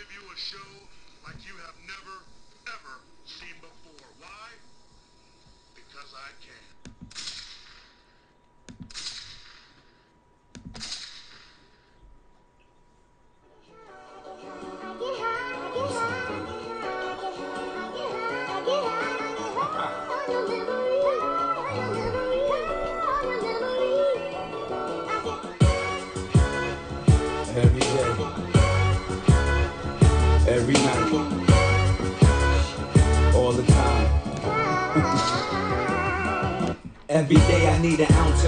give you a show like you have never, ever seen before. Why? Because I can.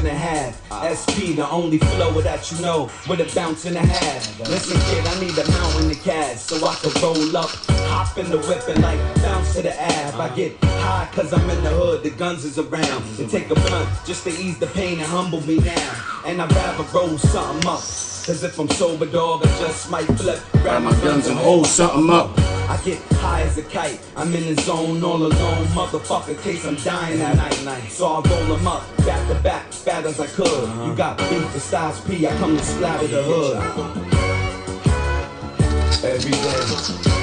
And a half. SP, the only flow that you know, with a bounce and a half. Listen, kid, I need a mountain of cash so I can roll up, hop in the whip and like bounce to the ab. I get high cause I'm in the hood, the guns is around. And take a blunt just to ease the pain and humble me now. And I'd rather roll something up. Cause if I'm sober, dog, I just might flip. Grab my guns and hold something up. I get high as a kite. I'm in the zone all alone, motherfucker, case I'm dying at night. So I roll them up, back to back, fat as I could. Uh-huh. You got beef for Styles P, I come to splatter the hood. Every day,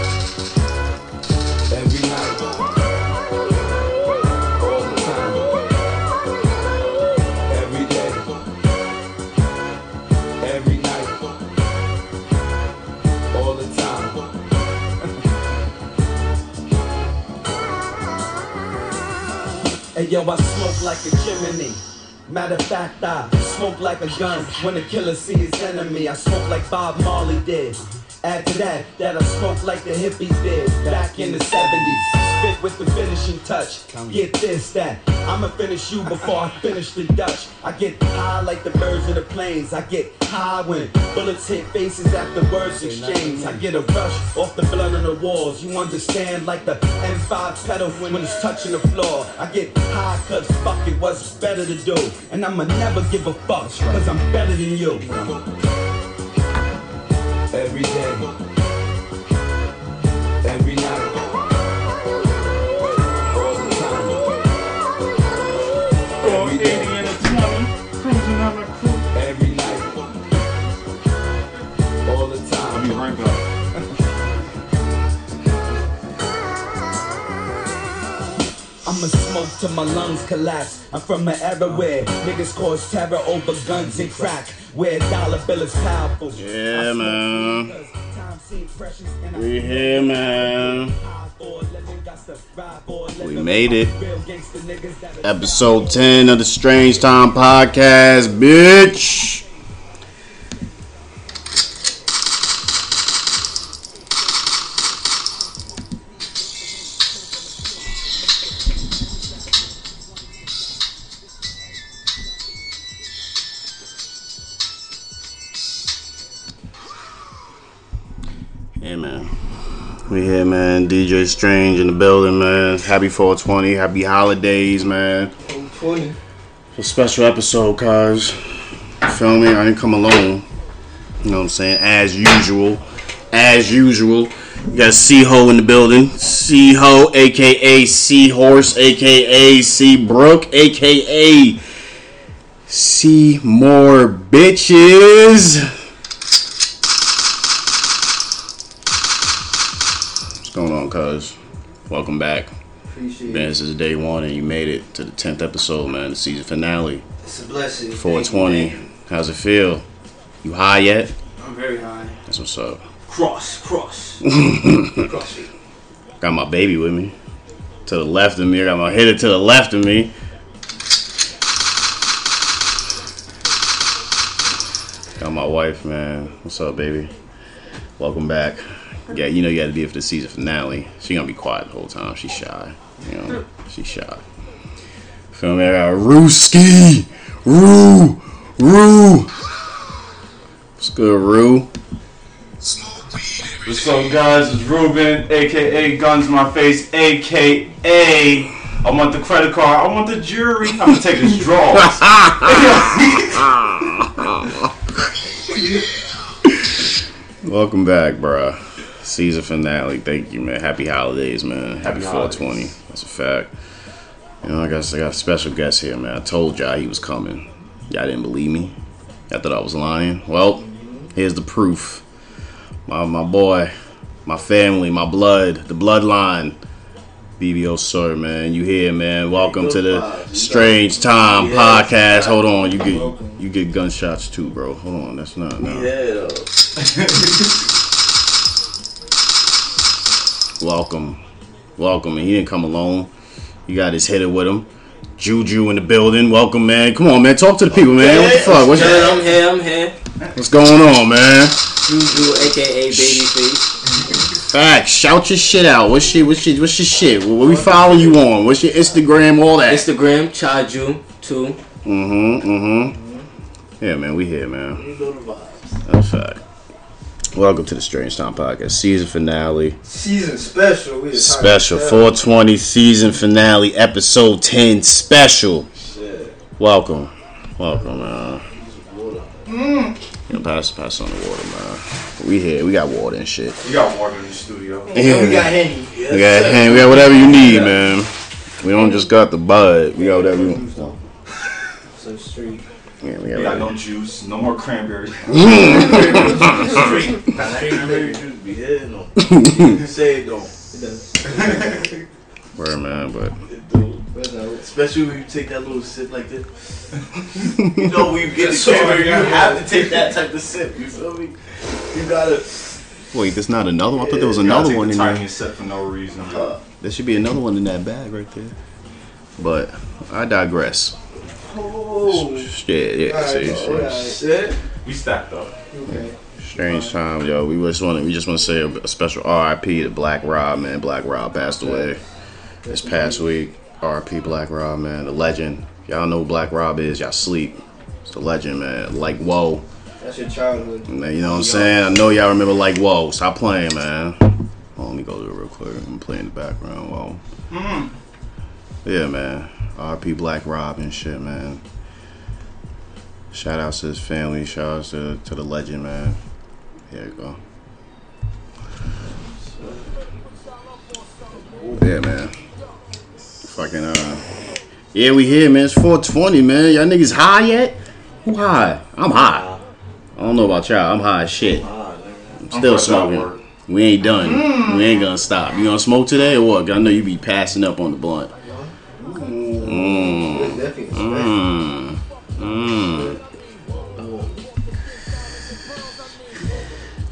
yo, I smoke like a chimney. Matter of fact, I smoke like a gun when a killer see his enemy. I smoke like Bob Marley did. Add to that, that I smoke like the hippies did back in the 70s. With the finishing touch. Get this, that. I'ma finish you before I finish the Dutch. I get high like the birds of the plains. I get high when bullets hit faces after words exchange. I get a rush off the blood on the walls. You understand, like the M5 pedal when it's touching the floor. I get high cause fuck it, what's better to do? And I'ma never give a fuck cause I'm better than you. Every day, smoke till my lungs collapse. I'm from an era where niggas cause terror over guns and crack. Where dollar bill is powerful. Yeah, man. because time seems precious and I We here, man. high for a living, got to ride for a living. made it. Real gangsta niggas that Episode 10 of the Strange Time Podcast, bitch. DJ Strange in the building, man. Happy 420. Happy holidays, man. 20. It's a special episode, cuz. Feel me? I didn't come alone. You know what I'm saying? As usual. As usual. You got C-Ho in the building. C-Ho, aka Seahorse, aka Seabrook, aka See More Bitches. On, cuz? Welcome back. Appreciate Man, it. this is day one, and you made it to the tenth episode, man. The season finale, It's a blessing. 420. Thank you, How's it feel? You high yet? I'm very high. That's what's up. Cross, cross. cross feet. Got my baby with me. To the left of me, I got my hitter to the left of me. Got my wife, man. What's up, baby? Welcome back. Yeah, you know you got to be here for the season finale. She gonna be quiet the whole time. She's shy. You know, she's shy. Feel me? I got Rooski, Roo, Roo. What's good, Roo? What's up, guys? It's Ruben, aka Guns in My Face, aka I want the credit card. I want the jury. I'm gonna take his draws. Welcome back, bruh. Season finale. Thank you, man. Happy holidays, man. Happy, Happy 420. That's a fact. You know, I guess I got a special guest here, man. I told y'all he was coming. Y'all didn't believe me. I thought I was lying. Well, here's the proof. My my boy, my family, my blood, the bloodline. BVO Sir, man, you here, man? Welcome to the Strange Time Yeah. podcast. Hold on, you get you get gunshots too, bro. Hold on, that's not no. Yeah. Welcome, welcome. And he didn't come alone. You got his hitter with him. Juju in the building. Welcome, man. Come on, man. Talk to the people, man. What the fuck? What's, Good, I'm here, I'm here. what's going on, man? Juju, aka Babyface. Facts. Shout your shit out. What's your what's your what's your shit? What we following you on? What's your Instagram? All that. Instagram, Chaju, too. Mm-hmm. Mm-hmm. Yeah, man. We here, man. You know the vibes. That's a fact. Welcome to the Strange Time Podcast season finale. Season special. We just Special 420 season finale episode 10 special. Shit. Welcome. Welcome, man. Mm. You know, pass pass on the water, man. We here. We got water and shit. You got water in the studio. Yeah, we got man. Henny. We got, hey, we got whatever you need, man. We don't just got the bud. We got whatever you So street. Yeah, we We got got no juice, no more cranberry. street. Cranberry juice be hitting on. You say it though. It does. Word, man, but It do. But no, Especially when you take that little sip like this. you know when you get the That's cranberry, you have to take that type of sip. You feel me? You gotta. wait, there's not another one. I thought there was You another take one the in there. tiniest sip for no reason. Uh, There should be another one in that bag right there. But I digress. Oh Yeah, yeah. Alright, see, alright. see. shit. we stacked up. okay. Strange time, yo. We just want to we just want to say a, a special RIP to Black Rob, man. Black Rob passed away this past week. RIP Black Rob, man. The legend. Y'all know who Black Rob is. Y'all sleep. It's the legend, man. Like whoa, That's your childhood. man. You know what I'm saying? I know y'all remember like whoa. Stop playing, man. Oh, let me go to it real quick. I'm playing the background. Whoa. Hmm. Yeah, man. RIP Black Rob and shit, man. Shout outs to his family. Shout outs to, to the legend, man. There you go. Yeah, man. Fucking uh. Yeah, we here, man. It's 420, man. Y'all niggas high yet? Who high? I'm high. I don't know about y'all. I'm high as shit. I'm still fresh out of smoking. We ain't done. We ain't gonna stop. You gonna smoke today or what? I know you be passing up on the blunt.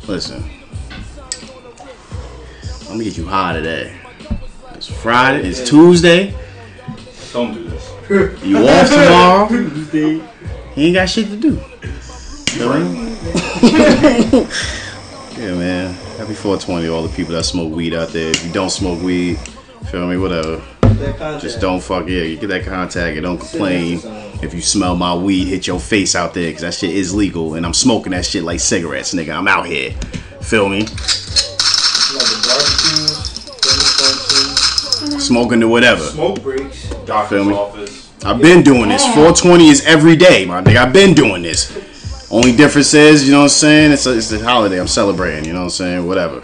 Listen. I'm gonna get you high today. It's Friday. It's Tuesday. Don't do this. You off tomorrow? Tuesday. He ain't got shit to do. Feel me? yeah, man. Happy 420 to all the people that smoke weed out there. If you don't smoke weed, feel me? Whatever. Just don't fuck yeah. You get that contact and don't complain if you smell my weed hit your face out there because that shit is legal and I'm smoking that shit like cigarettes, nigga. I'm out here. Feel me? Like the barbecues, family functions, Smoking to whatever. smoke breaks. Doctor's Feel me? office. I've been doing this. 420 is every day, my nigga. I've been doing this. Only difference is, you know what I'm saying? It's a, it's a holiday. I'm celebrating. You know what I'm saying? Whatever.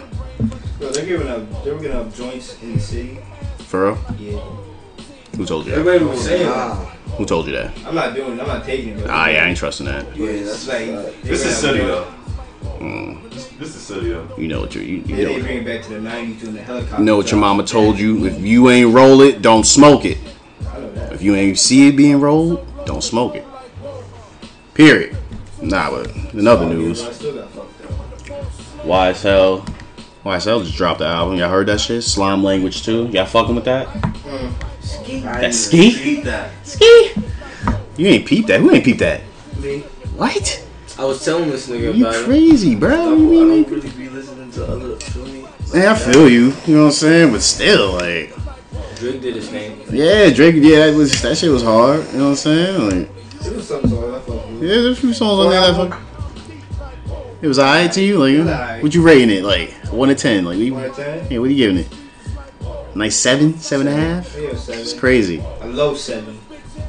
Yo, they're giving up. They were giving up joints in the city. For real? Yeah. Who told you? Everybody was saying. Nah. Who told you that? I'm not doing. it. I'm not taking it. Ah, yeah, I ain't trusting that. Yeah, that's like like. This is have city though. Mm, This, this is city though. you know what you you, you Yeah, know. they What, bring it back to the 90s doing the helicopter. you know what your mama told you? If you ain't roll it, don't smoke it. I know that. If you ain't see it being rolled, don't smoke it. Period. Nah, but in other news, I still got fucked. YSL, YSL just dropped the album. Y'all heard that shit? Slime Language too. Y'all fucking with that? I That ski? that. Ski. You ain't peeped that. Who ain't peeped that? Me. What? I was telling this nigga You about it. crazy, bro? I don't, I don't really be listening to other. Feel me? Man, I feel you. You know what I'm saying? But still, like, Drake did his thing. yeah, Drake. Yeah, that was that shit was hard. You know what I'm saying? Like, It was something so I fucked with. yeah, there's a few songs on there that fuck. It was alright to you. was Like, alright. what you rating it? Like one to ten? Like, One to ten? yeah, what are you giving it? Nice seven, seven and a half. Yeah, seven. It's crazy. A low seven.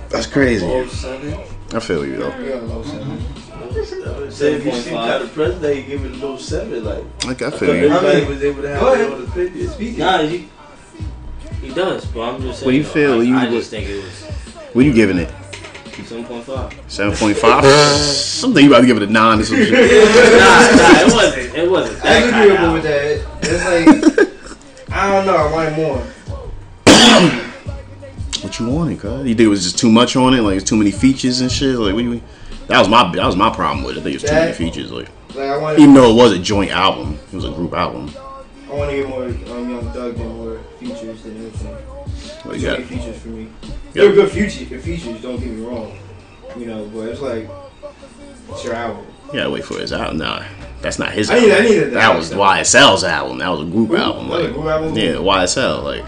That's crazy. Oh, seven. I feel you though. Yeah, a low seven. Say if you see 7.5. how the president, you give it a little seven. Like Like I feel you. everybody was able to have Go their ahead. own Nah, he, he does, but I'm just saying. What do you though, feel? I, You- I just think it was What are you giving it? 7.5. Seven point five. Something you about to give it a nine or some shit. nah, nah, it wasn't. It wasn't I that was kind agreeable with that. It's like I don't know. I wanted more. What you wanted, cuz? You think it was just too much on it? Like, it's too many features and shit? Like, what do you That was my that was my problem with it. I think it was too many features. Like, Like even though it was a joint album, it was a group album. I want to get more um, Young Thug and more features than anything. Too yeah, many features for me. They're good features. Features. Don't get me wrong. You know, but it's like it's your album. You gotta wait for his album. No, that's not his I album. need. I needed that. that was YSL's album. That was a group Group- album. was Like, group album? yeah, YSL. Like,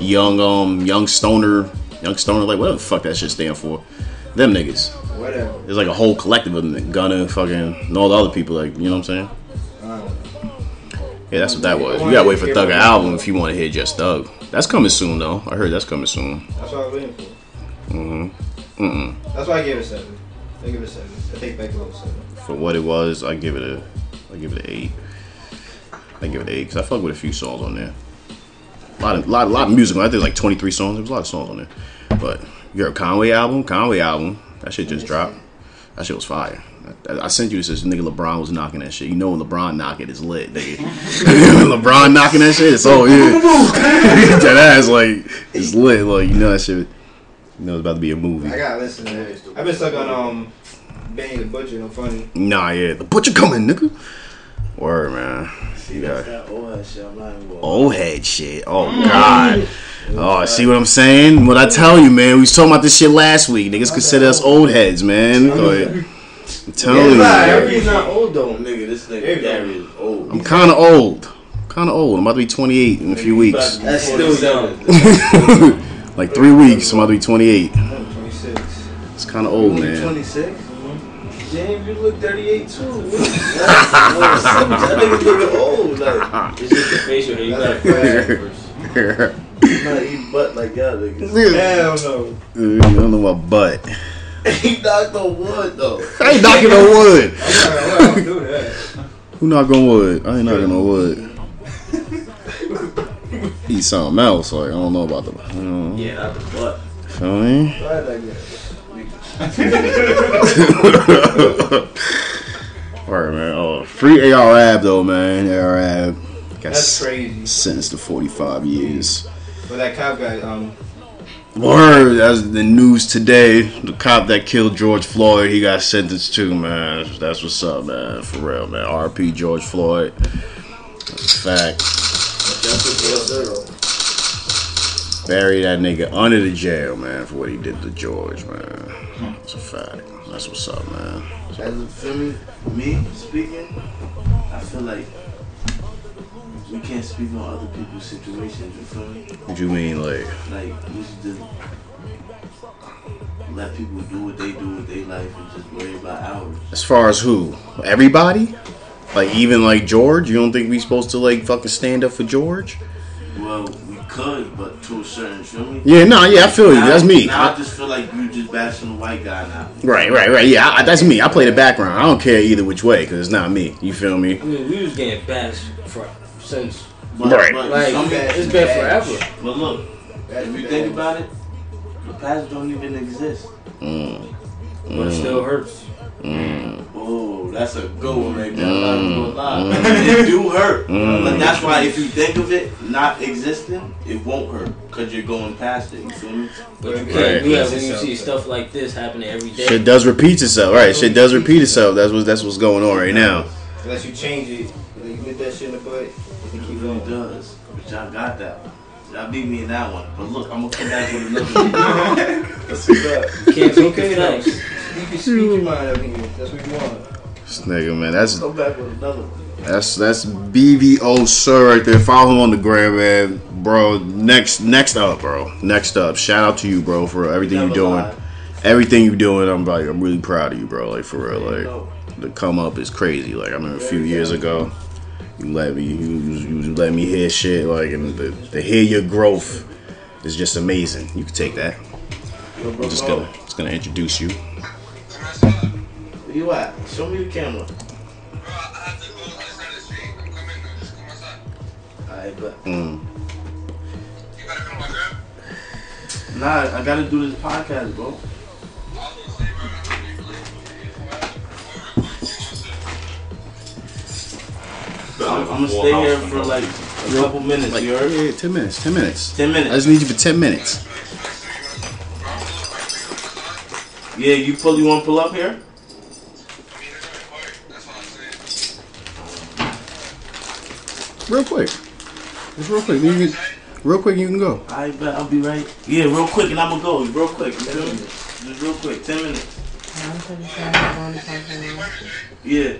young um, young stoner, young stoner. Like, whatever the fuck that shit stand for. Them niggas. Whatever. There's like a whole collective of them. Gunna, fucking, and all the other people. Like, you know what I'm saying? I don't know. Yeah, that's what that was. You gotta wait for Thug album if you want to hear just Thug. That's coming soon though. I heard that's coming soon. That's what I was waiting for. Mm-hmm. Mm-mm. That's why I gave it seven. I give it a seven. I take back seven. For what it was, I give it a, I give it an eight. I give it an eight because I fuck with a few songs on there. A lot of, lot, lot of music. I think there's like 23 songs. There was a lot of songs on there. But your Conway album? Conway album. That shit just dropped. That shit was fire. I, I sent you this. Nigga LeBron was knocking that shit. You know when LeBron knock it, it's lit. Nigga. LeBron knocking that shit, it's oh yeah. that ass like it's lit. Like you know that shit. You know it's about to be a movie. I gotta listen to it. I've been stuck on um Benny the Butcher. No funny. Nah, yeah, the butcher coming, nigga. Word, man. See, Yeah. that's that old ass shit. I'm not even Old head shit. Oh God. Oh, see what I'm saying? What I tell you, man. We was talking about this shit last week. Niggas consider us old heads, man. Like, I'm telling you. Yeah, man. everybody's not old though. Nigga, this nigga you. Gary is old. I'm kind of old. Kind of old. I'm about to be 28 in a few weeks. That's still young. Like three weeks. I'm about to be 28. I'm 26. It's kind of old, man. 26? James, you look 38 too. that nigga looking old. Like, It's just the facial hair. You gotta That's fix a that first. he not eat butt like y'all niggas. Hell no. You don't know my butt. he knocked on wood though. I ain't knocking on wood. I don't do that. Who knock on wood? I ain't knocking on wood. Eat something else. Like I don't know about the. You know, Yeah, not the butt. Feel me? That? Alright, man. Oh, free AR Ab though, man. AR Ab got That's crazy. sentenced to 45 years. But that cop guy, um, Word, that's the news today. The cop that killed George Floyd, he got sentenced too, man. That's what's up, man. For real, man. RP George Floyd. That's a fact. Bury that nigga under the jail, man, for what he did to George, man. That's a fact. That's what's up, man. As a feel me, me speaking, I feel like we can't speak on other people's situations. You feel me? What do you mean, like? Like we should just let people do what they do with their life and just worry about ours. As far as who? Everybody? Like even like George? You don't think we supposed to like fucking stand up for George? Well, we could, but to a certain, you feel me? Yeah, no, yeah, I feel you. Now- That's me. Now I just feel like you just bashing the white guy now. Right, right, right. Yeah, I, that's me. I play the background. I don't care either which way because it's not me. You feel me? I mean, we was getting bashed for since But, Right. But, like some- it's been forever. but look, if you think about it, the past don't even exist. Mm, But it still hurts. Mm. Oh, that's a good one right there. I'm not even gonna lie. It do hurt. Mm. But that's why if you think of it not existing, it won't hurt. Because you're going past it. You feel me? But you can't do that when you see stuff like this happening every day. shit does repeat itself, right? Shit does repeat itself. That's what that's what's going on right now. unless you change it, you get that shit in the butt, you can It keep really going. does. But y'all got that one. Y'all beat me in that one. But look, I'm going to come back with another one. That's what's up. You can't It's beat okay the though. You can speak your mind up here. That's what you want. This nigga, man, that's come back with another one. that's that's BVO sir right there. Follow him on the gram, man, bro. Next next up, bro. Next up. Shout out to you, bro, for everything Never you're doing. lie. Everything you're doing, I'm like, I'm really proud of you, bro. Like for real, like. the come up is crazy. Like I remember a few years ago, you let me you, you, you let me hear shit like and the, to hear your growth is just amazing. You can take that. I'm just gonna just gonna introduce you. Where you at? Show me the camera. Alright, but Mm. nah, I gotta do this podcast, bro. I'm, I'm gonna stay here for like a couple minutes. Like, you yeah, heard? yeah, ten minutes. Ten minutes. Ten I just need you for ten minutes. Yeah, you pull. You want to pull up here? Real quick. Just real quick. You can, real quick, you can go. I bet I'll be right. Yeah, real quick, and I'm gonna go. Real quick. You feel? Just real quick. Ten minutes. Yeah.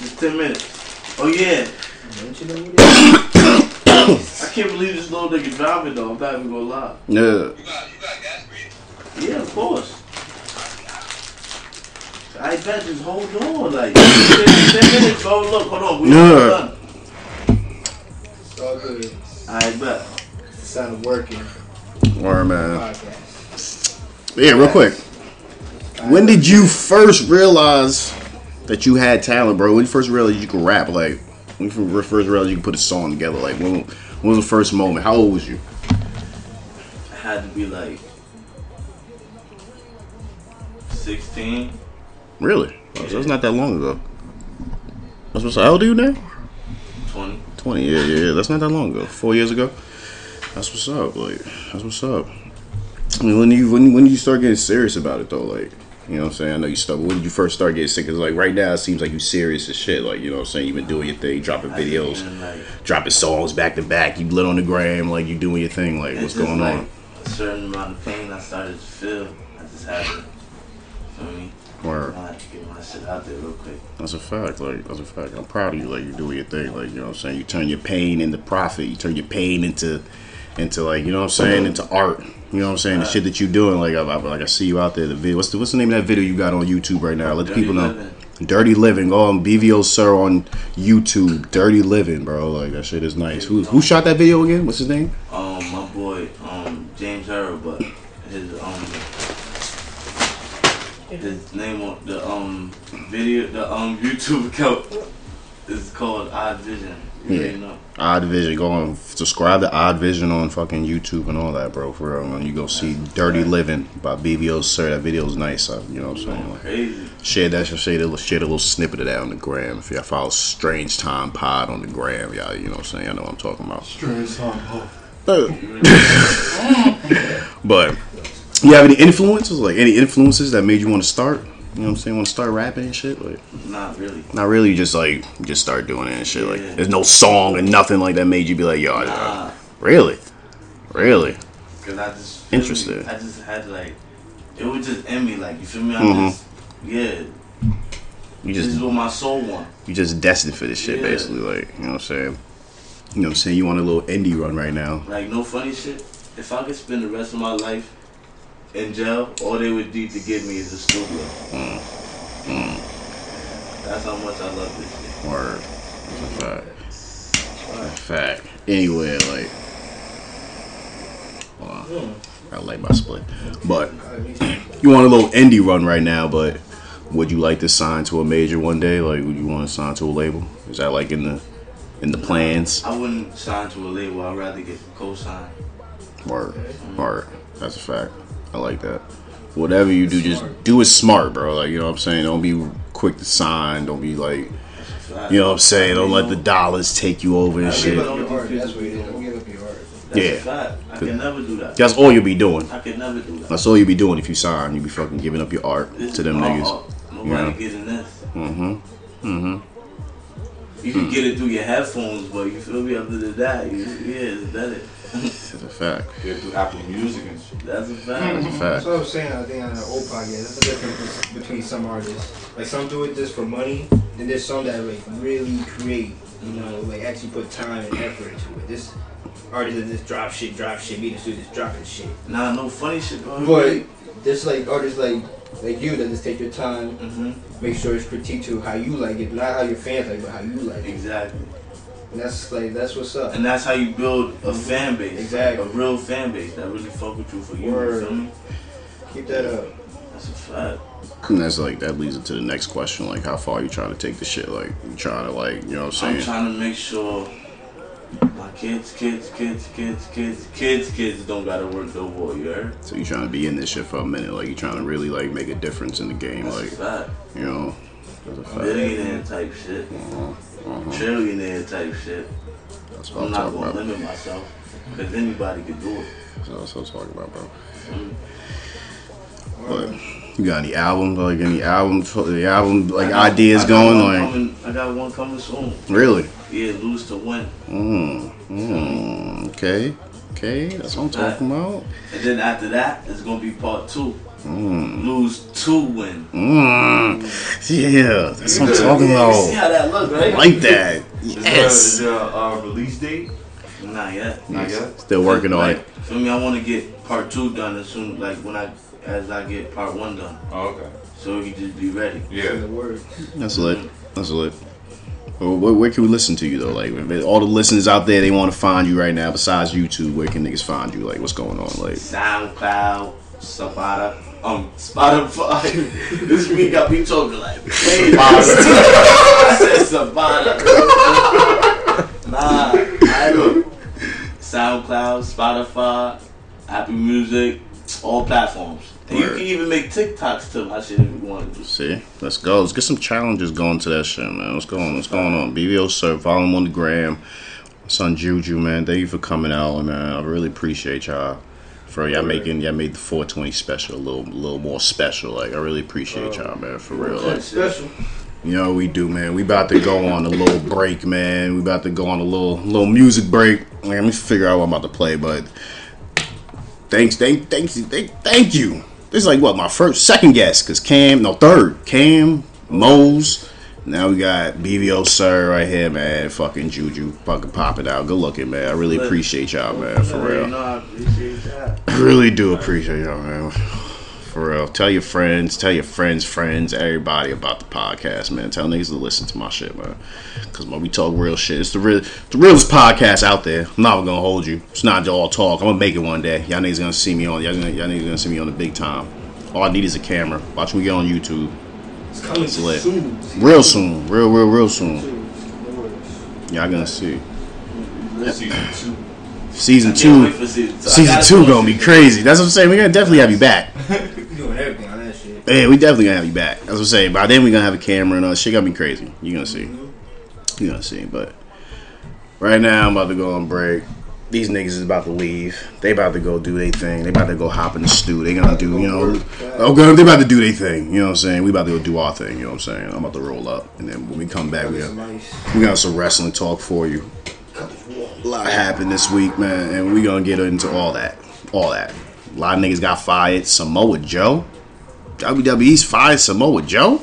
Just ten minutes. Oh yeah. Don't you know what it is? I can't believe this little nigga driving though. I'm not even gonna lie. Yeah. You got gas, baby? Yeah, of course. I bet just hold on, like ten, ten minutes, bro. Look, hold on, we Yeah. almost done. It's all good. I bet. It's the sound of working Or man. podcast. Yeah, real quick. When did you first realize that you had talent, bro? When you first realized you could rap, like when you first realized you could put a song together, like when, when was the first moment? How old was you? I had to be like sixteen. Really? Oh, so that's not that long ago. That's what's how old are you now? 20. Twenty. Yeah, yeah, yeah. That's not that long ago. Four years ago. That's what's up. Like that's what's up. I mean, when you when when you start getting serious about it though? Like, you know what I'm saying? I know you stuck. When did you first start getting sick? Cause like right now it seems like you serious as shit. Like you know what I'm saying? You've been doing your thing, dropping videos, dropping songs back to back. You lit on the gram, like you doing your thing. Like what's going like on? A certain amount of pain I started to feel. I just had to. Feel me? Word. I had to get my shit out there real quick. That's a fact. Like that's a fact. I'm proud of you. Like you're doing your thing. Like you know what I'm saying. You turn your pain into profit. You turn your pain into into like you know what I'm saying into art. You know what I'm saying. The shit that you doing. Like I, I like I see you out there. The video. What's the what's the name of that video you got on YouTube right now? Let the Dirty people know. Living. Dirty Living. Go on BVO Sir on YouTube. Dirty Living, bro. Like that shit is nice. Who who shot that video again? What's his name? Um, my boy, um, James Harrow, but his um, his name on the um video, the um YouTube account is called Odd Vision. You Yeah. Odd Vision. Go on. Subscribe to Odd Vision on fucking YouTube and all that, bro. For real. And you go see Dirty Living by BVO Sir. That video's nice. uh, You know what I'm saying. Like, Crazy. Share that. Share a little, share a little snippet of that on the gram. If y'all follow Strange Time Pod on the gram, y'all, you know what I'm saying. I know what I'm talking about. Strange time, huh? but you have any influences? Like any influences that made you want to start? You know what I'm saying? Want to start rapping and shit? Like Not really. not really. You just like just start doing it and shit. Yeah. Like there's no song and nothing like that made you be like, yo, Nah, really, really. cause I just Interested. I just had like it would just end me. Like you feel me? I Mhm. just yeah. You This is just what my soul want. you just destined for this shit, Yeah. basically. Like you know what I'm saying. You know what I'm saying? You want a little indie run right now. Like no funny shit. If I could spend the rest of my life in jail, all they would need to give me is a studio. Mm, mm. That's how much I love this shit. Word. That's a fact. That's a fact. Anywhere, like. Hold on. Hmm. I like my split. But you want a little indie run right now, but would you like to sign to a major one day? Like, would you want to sign to a label? Is that like in the in the plans? I wouldn't sign to a label. I'd rather get co-signed. Word. Word. That's a fact. I like that. Whatever you do, just do it smart, bro. Like, you know what I'm saying? Don't be quick to sign. Don't be like, you know what I'm saying? Don't let the dollars take you over and shit. give Give up up your heart. That's what it is. Don't give up your heart. Yeah. a fact. I can never do that. That's all you'll be doing. I can never do that. That's all you'll be doing if you sign. You'll be fucking giving up your art to them niggas. Nobody Yeah. getting this. Mm-hmm. Mm-hmm. You can get it through your headphones, but you feel me? Other than that, you, yeah, it's better. That's a fact. Yeah, through Apple Music and shit. That's a That's fact. a That's fact. what I was saying. I think on the old podcast, that's the difference between some artists. Like some do it just for money, then there's some that like really create. You know, like actually put time and effort into it. This artist that just drop shit, drop shit, be the studio, just dropping shit. Nah, no funny shit, bro. But there's like artists like like you that just take your time, hmm make sure it's critique to how you like it, not how your fans like, it, but how you like it. Exactly. And that's like that's what's up. And that's how you build a mm-hmm. fan base. Exactly. A real fan base that really fuck with you for you. Word. You feel me? Keep that up. That's a fact. And that's like that leads into the next question. Like, how far you trying to take the shit? Like, you trying to like, you know what I'm saying. I'm saying? trying to make sure my kids, kids, kids, kids, kids, kids, kids don't gotta work no more, you heard? So you trying to be in this shit for a minute? Like, you trying to really like make a difference in the game? That's Like, a fact. you know, That's a fact. Billionaire type shit. Uh-huh. Trillionaire type shit. That's what I'm I'm not gonna about. limit myself. Because anybody could do it. That's what I'm talking about, bro. But you got any albums, like any album, the album, like got- ideas going Like coming- I got one coming soon. Really? Yeah, lose to win. Mm, mm, okay, okay, that's what I'm talking about. And then after that, it's gonna be part two. Mm, Lose to win. mm, yeah, that's what I'm talking See about. how that look, I right? like that. Is there, is Yes. there a uh, release date? Not yet. Not yet. Still working on like, it. Feel me? I want to get part two done as soon, like when I, as I get part one done, Oh, okay. so you just be ready. Yeah. the word. That's lit. That's lit. Well, where, where can we listen to you though? Like all the listeners out there, they want to find you right now. Besides YouTube, where can niggas find you? Like what's going on? Like SoundCloud, Sabata, um, Spotify. this week got me talking like crazy. I said Sabata. nah, I don't. SoundCloud, Spotify, Apple Music, all platforms. And you can even make TikToks to my shit if you want to. See, let's go. Let's get some challenges going to that shit, man. What's going on? What's going on? BVO Sir, follow him on the gram. Son Juju, man. Thank you for coming out, man. I really appreciate y'all. For y'all making y'all made the 420 special a little, little more special. Like I really appreciate uh, y'all, man. For real. Like, Special. you know we do, man. We about to go on a little break, man. We about to go on a little little music break. Let me figure out what I'm about to play, but thanks, thank, thanks, thank, thank you. This is like what my first, second guest, cause Cam, no third, Cam, Mose. Now we got BVO Sir right here, man. Fucking Juju, fucking popping out. Good looking, man. I really appreciate y'all, man. For real. I appreciate that. I really do appreciate y'all, man. For real. Tell your friends, tell your friends, friends, everybody about the podcast, man. Tell niggas to listen to my shit, man. Cause when we talk real shit, it's the real, the realest podcast out there. I'm not gonna hold you. It's not all talk. I'm gonna make it one day. Y'all niggas gonna see me on. Y'all, y'all niggas gonna see me on the big time. All I need is a camera. Watch me get on YouTube. It's coming It's lit. soon. Real soon. Real, real, real soon. Y'all gonna see. Season two. Season two. season two. Season two gonna be crazy. That's what I'm saying. We're gonna definitely have you back. We doing everything on that shit. Yeah, we definitely gonna have you back. That's what I'm saying. By then we gonna have a camera and all. Shit gonna be crazy. You gonna see. Mm-hmm. You gonna see. But right now I'm about to go on break. These niggas is about to leave. They about to go do their thing. They about to go hop in the stew. They gonna do, you know. Okay, they about to do their thing. You know what I'm saying? We about to go do our thing. You know what I'm saying? I'm about to roll up, and then when we come back, we got we got some wrestling talk for you. A lot happened this week, man, and we gonna get into all that, all that. A lot of niggas got fired. Samoa Joe, WWE's fired Samoa Joe.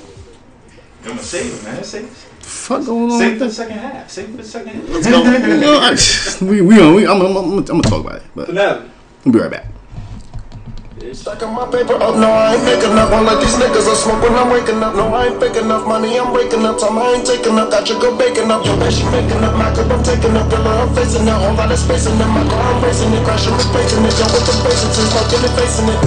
Gonna save it, man. Save, Fuck going on? save for the second half. Save for the second half. Let's go. You know, I- we we we, I'm, I'm, I'm, I'm gonna talk about it, but Finale. we'll be right back. Stacking my paper up, no, I ain't making up. One like these niggas I smoke when I'm waking up. No, I ain't fake enough money, I'm waking up. Time I ain't taking up, got your girl baking up. Your bitch, she making up. My cup, I'm taking up. Pillar, I'm facing it. Whole lot of space in it. My car, I'm racing it. Crashing, replacing it. Yo, with the basics, and smoking and facing it.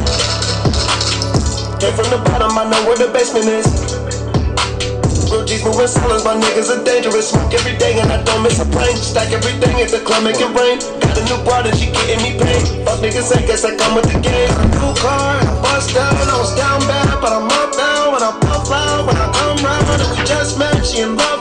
Came from the bottom, I know where the basement is. Real G's moving silence, my niggas are dangerous. Smoke every day and I don't miss a plane. Stack everything at the club, making rain. Got a new broad and she getting me paid. Fuck niggas, I guess I come with the game. New car, I bust down, I was down bad, but I'm up now. When I puff loud, when I come round, and we just met, she in love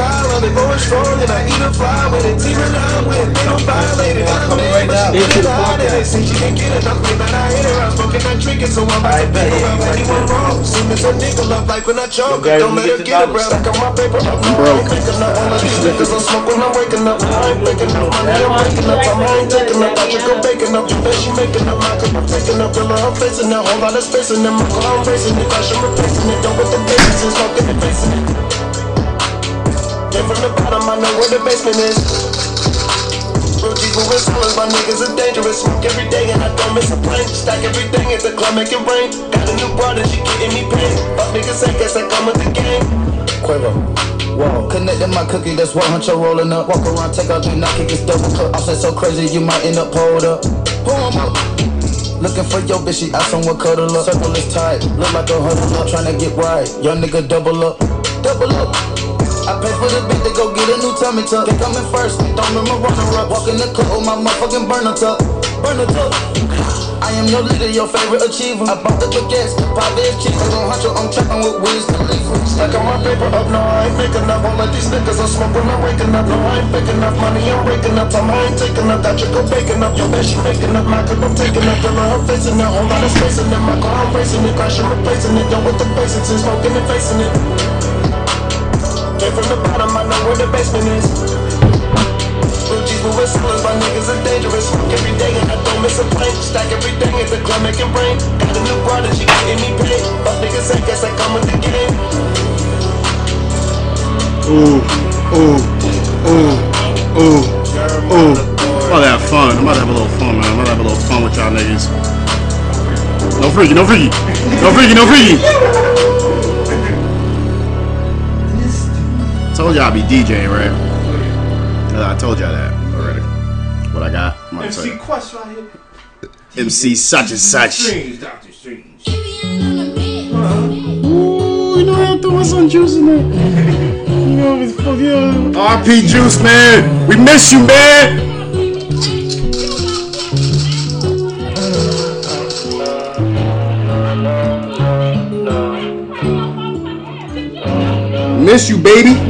when I need a pile. They going strong, and I eat a fly. When they teaming out with, they don't violate it. I'm right now. They say she can't get enough, man, but I hit her. I'm smoking, I'm drinking, so I'm about to bet around anyone wrong. Soon as a nigga love life when I choke, guys, don't let her get around. Stack up my paper, up, no, I ain't thinking up. All of these niggas I smoke when I'm waking up. I ain't thinking up, I'm waking up. Time I ain't taking up, I just go baking up. You bet she making up, my cup I'm taking up. Pillar, I'm facing that whole lot of space in them. My car, I'm racing it, crash, I'm replacing it. Don't with the bases, and smoking and facing it. From the bottom, I know where the basement is. Real G's moving silence, my niggas are dangerous. Smoke every day and I don't miss a plane. Stack everything at the club, making rain. Got a new and she getting me paid. Fuck niggas, I guess I come with the game. Quavo. Whoa. Connecting my cookie, that's one huncho rolling up. Walk around, take out, do not kick this double cut. Offset so crazy, you might end up pulled up. Pull up. Looking for your bitch, she asked someone cuddle up. Circle is tight, look like a huddle up. to get right, young nigga double up. Double up. I pay for the beat to go get a new tummy tuck. They coming first, don't remember runner up. Walk in the club with my motherfucking burner tuck. Burner tuck. I am your leader, your favorite achiever. I bought the baguettes, pop is cheap. I gon' hunch I'm trapping with Wiz Khalifa. Stacking my paper up, no, I ain't making up. Won't let these niggas I smoke when I'm waking up. No, I ain't faking up money, I'm raking up. Time I ain't taking up, got your girl baking up. Your bet she making up, my cup I'm taking up. Feeling her facing it, whole lot of space in it. My car I'm racing it, crashing, replacing it. Done with the basics and smoking and facing it. From the bottom, I know where the basement is. My niggas are dangerous. Every day and I don't miss a plane. Stack everything at the club brain. Got a new she getting me paid. Niggas, guess I come with the game. Ooh, ooh, ooh, ooh, ooh. I'm about to have fun. I'm about to have a little fun, man. I'm about to have a little fun with y'all niggas. No freaky, no freaky. No freaky, no freaky. I told y'all I be DJing, right? Yeah, I told y'all that already. What I got? I'm about to tell MC. Quest right here. MC such and such. Strange, Doctor Strange. Uh-huh. Ooh, you know I'm throwing some juice in there. You know, it's fuck yeah. RP Juice, man. We miss you, man. Miss you, baby.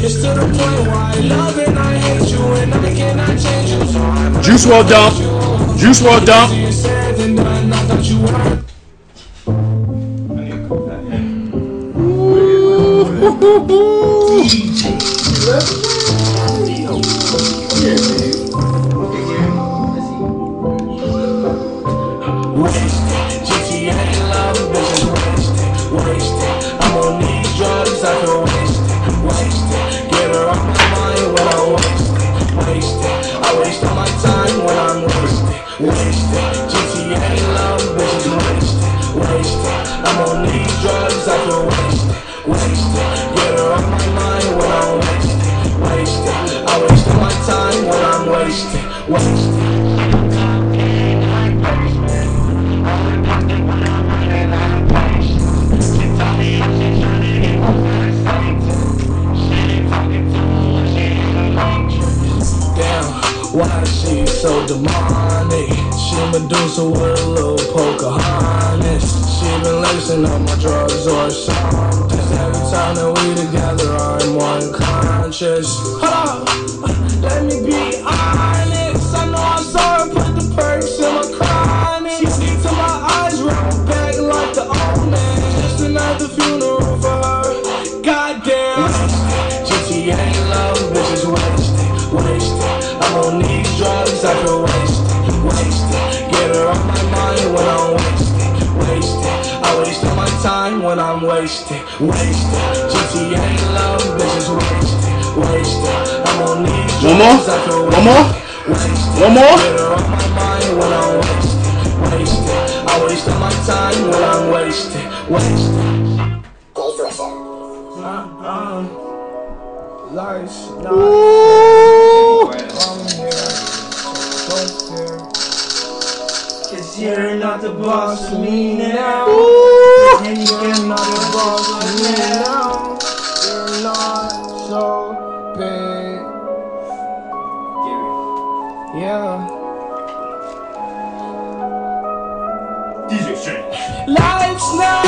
It's to the point where I love and I hate you, and I cannot change you. So I must Juice WRLD dump. Juice WRLD dump. Easier why she so demonic? She Medusa with a little Pocahontas. She been lacing up my drugs or something. Every time that we together, I'm unconscious. Up, let me be honest. I know I saw her put the perks in my chronic. She to my eyes, roll back like the old man. Just another funeral on these drugs, I feel wasted, wasted. Get her off my mind when I'm wasted, wasted. I waste all my time when I'm wasted, wasted. GTA love, bitches wasted, wasted. I'm on these One more? drugs, I feel One more? wasted. One more? Get her off my mind when I'm wasted, wasted. I waste all my time when I'm wasted, wasted. Um, Life's not I'm here. Don't fear. Cause you're not the boss of me now. And you're not the boss of me now. You're not so big. Yeah. DJ Strange. Life's not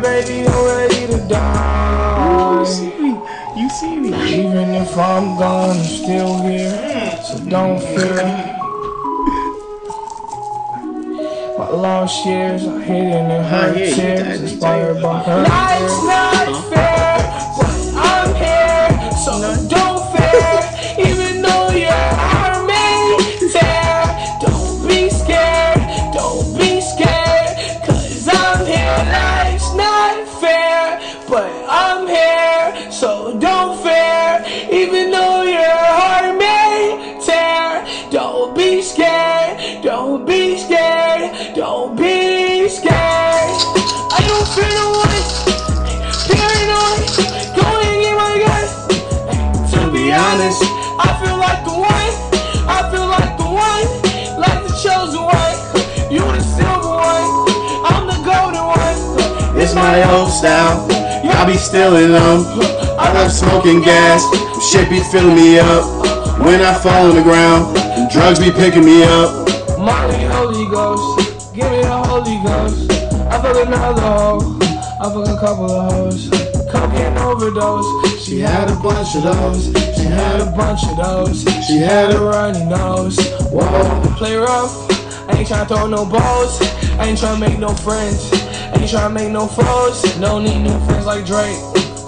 baby, I'm ready to die. You see me. You see me. Even if I'm gone, I'm still here. So don't fear. My lost years are hidden in her ah, yeah, tears, inspired by her. Life's not fair, I don't fear no one, paranoid, go and my gun. To be honest, I feel like the one, I feel like the one, like the chosen one. You the silver one, I'm the golden one. It's my old style. I be stealing them. I love smoking gas. Shit be filling me up. When I fall on the ground, drugs be picking me up. Molly Holy Ghost, give me the Holy Ghost. I fuck another hoe, I fuck a couple of hoes. Cocaine overdose, she had a bunch of those. She had a bunch of those. She had a runny nose. Whoa, play rough. I ain't tryna throw no balls. I ain't tryna make no friends. I ain't tryna make no foes. No need new friends like Drake.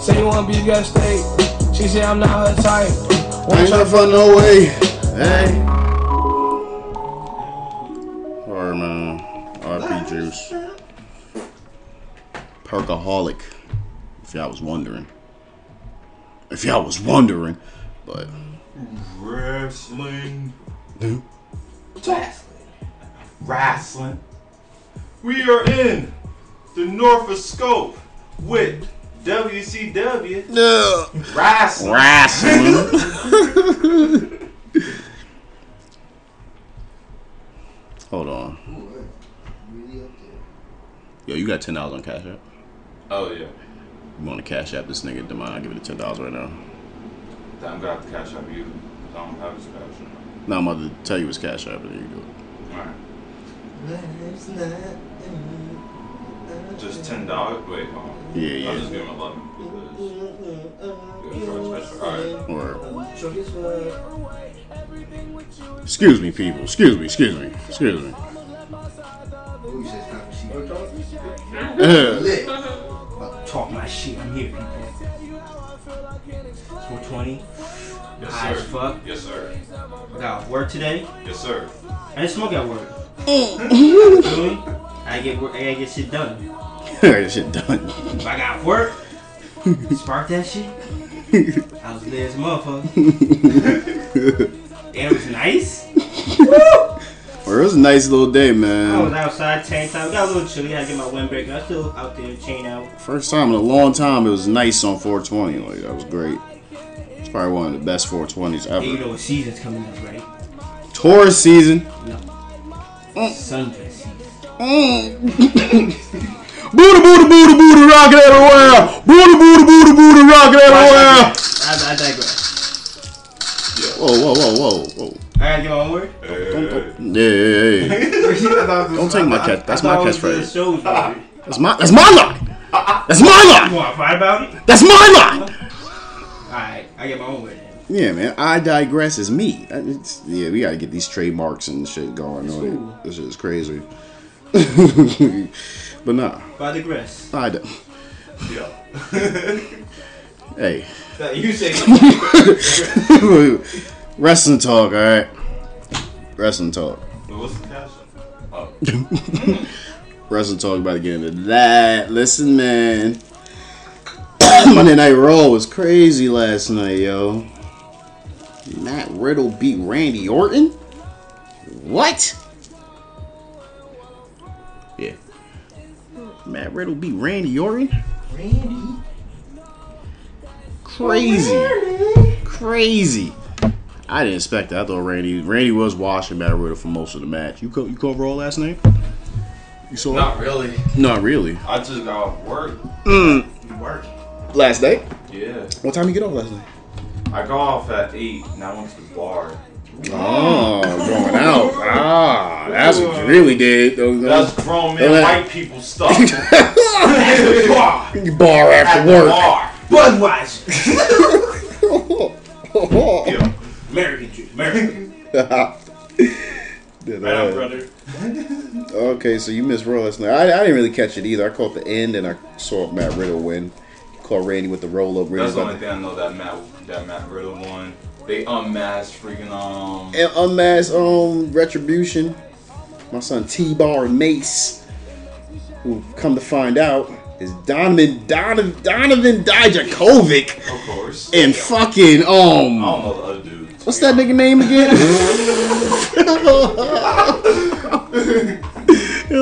Say you wanna be a guest state. She say I'm not her type. I ain't no fun no way. Hey. Or man, RP juice. Perkaholic. If y'all was wondering. If y'all was wondering. But Wrestling. Wrestling. Wrestling. We are in the Norfolk Scope with WCW no. Wrestling. Wrestling. Hold on. Yo, you got ten dollars on Cash App? Oh yeah. You want to Cash App this nigga? Demond, I'll give it ten dollars right now. I'm gonna have to cash up you. I don't have his cash up. No, I'm about to tell you his Cash App, and then you do it. Alright. Just ten dollars. Wait, hold on. Yeah, I'll yeah. just give him eleven. Good a special. Alright. Or excuse me, people. Excuse me. Excuse me. Excuse me. Who talk? Lit. About to talk my shit. I'm here, people. 420. Yes, High sir. as fuck. Yes, sir. I got work today. Yes, sir. I didn't smoke at work. Mm. Feel me? I get work. I gotta get shit done. that shit done. If I got work, spark that shit. I was there as a motherfucker. It was nice. Well, it was a nice little day, man. I was outside tank top. Got a little chilly. I had to get my windbreaker. I was still out there chain out. First time in a long time, it was nice on 420. Like that was great. It's probably one of the best 420s Hey, you ever. know what season's coming up, right? Taurus season. No. Mm. Sundress season. Booty, booty, booty, booty, rockin' everywhere. Booty, booty, booty, booty, rockin' everywhere. I, I digress. Whoa, whoa, whoa, whoa, whoa. I gotta get my own word. Don't, don't, yeah, yeah, yeah. Don't take my catch. That's my catchphrase. Shows. That's my. That's my line. That's my line. You want to fight about it? That's my line. Alright, I get my own word. Yeah, man. I digress is me. Uh, it's- yeah, we gotta get these trademarks and shit going on. This shit is crazy. but nah, But I digress. I d- Yeah. Hey, You say wrestling talk. All right, wrestling talk. But what's the cash? Oh. Wrestling talk. About to get into that. Listen, man. Monday Night Raw was crazy last night, yo. Matt Riddle beat Randy Orton. What? Yeah. Matt Riddle beat Randy Orton. Randy. Crazy. Oh, crazy. I didn't expect that. I thought Randy Randy was washing Matt Riddle for most of the match. You co- you cover all last night? You saw Not really. Not really. I just got off work. Mm. You work. Last night? Yeah. What time you get off last night? I got off at 8. Now I went to the bar. Oh, going out. Ah, that's what you really did. Those- That's those- grown man those- white people stuff. bar after At work. bar. Budweiser. Yeah. American juice. American. Did, Right on, uh, brother. Okay, so you missed Raw last night. I, I didn't really catch it either. I caught the end and I saw Matt Riddle win. Caught Randy with the roll up. That's the only thing I know that Matt that Matt Riddle won. They unmasked freaking um And unmasked um retribution. My son T Bar and Mace, who come to find out is Donovan Donovan Donovan Dijakovic of course. and fucking um what's that nigga name again? Yo,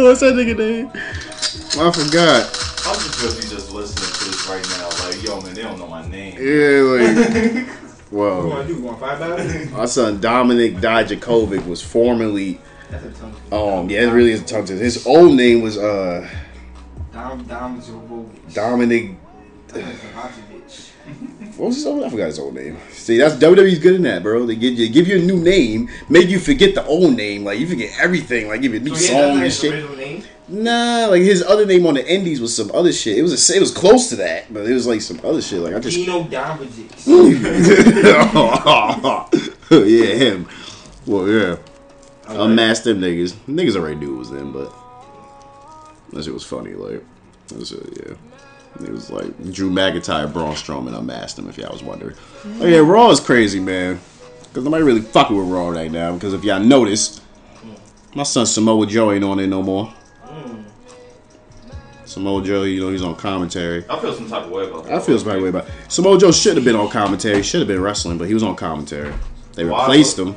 what's that nigga name? I forgot. I'm just gonna be just listening to this right now. Like, yo man, they don't know my name. Yeah, like What you want to do? You want five dollars? my son Dominic Dijakovic was formerly That's a tongue. um yeah it really is a tongue twister. His old name was uh Dom Dom Zobovic. Dominic Zobovic. What was his old? I forgot his old name. See, that's WWE's good in that, bro. They give you give you a new name, make you forget the old name. Like you forget everything. Like give you a new So song and shit. Nah, like his other name on the Indies was some other shit. It was a, it was close to that, but it was like some other shit. Like I just Dino Domovic. Oh, yeah him. Well yeah, unmasked them niggas. Niggas already knew it was them, but that shit was funny. Like that's it, yeah. It was like Drew McIntyre, Braun Strowman unmasked him. If y'all was wondering. Oh yeah, Raw is crazy, man. Cause nobody really fucking with Raw right now. Because if y'all noticed, my son Samoa Joe ain't on it no more. Samoa Joe, you know, he's on commentary. I feel some type of way about that. I feel some type of way about it. Samoa Joe should have been on commentary. Should have been wrestling, but he was on commentary. They Why? replaced him.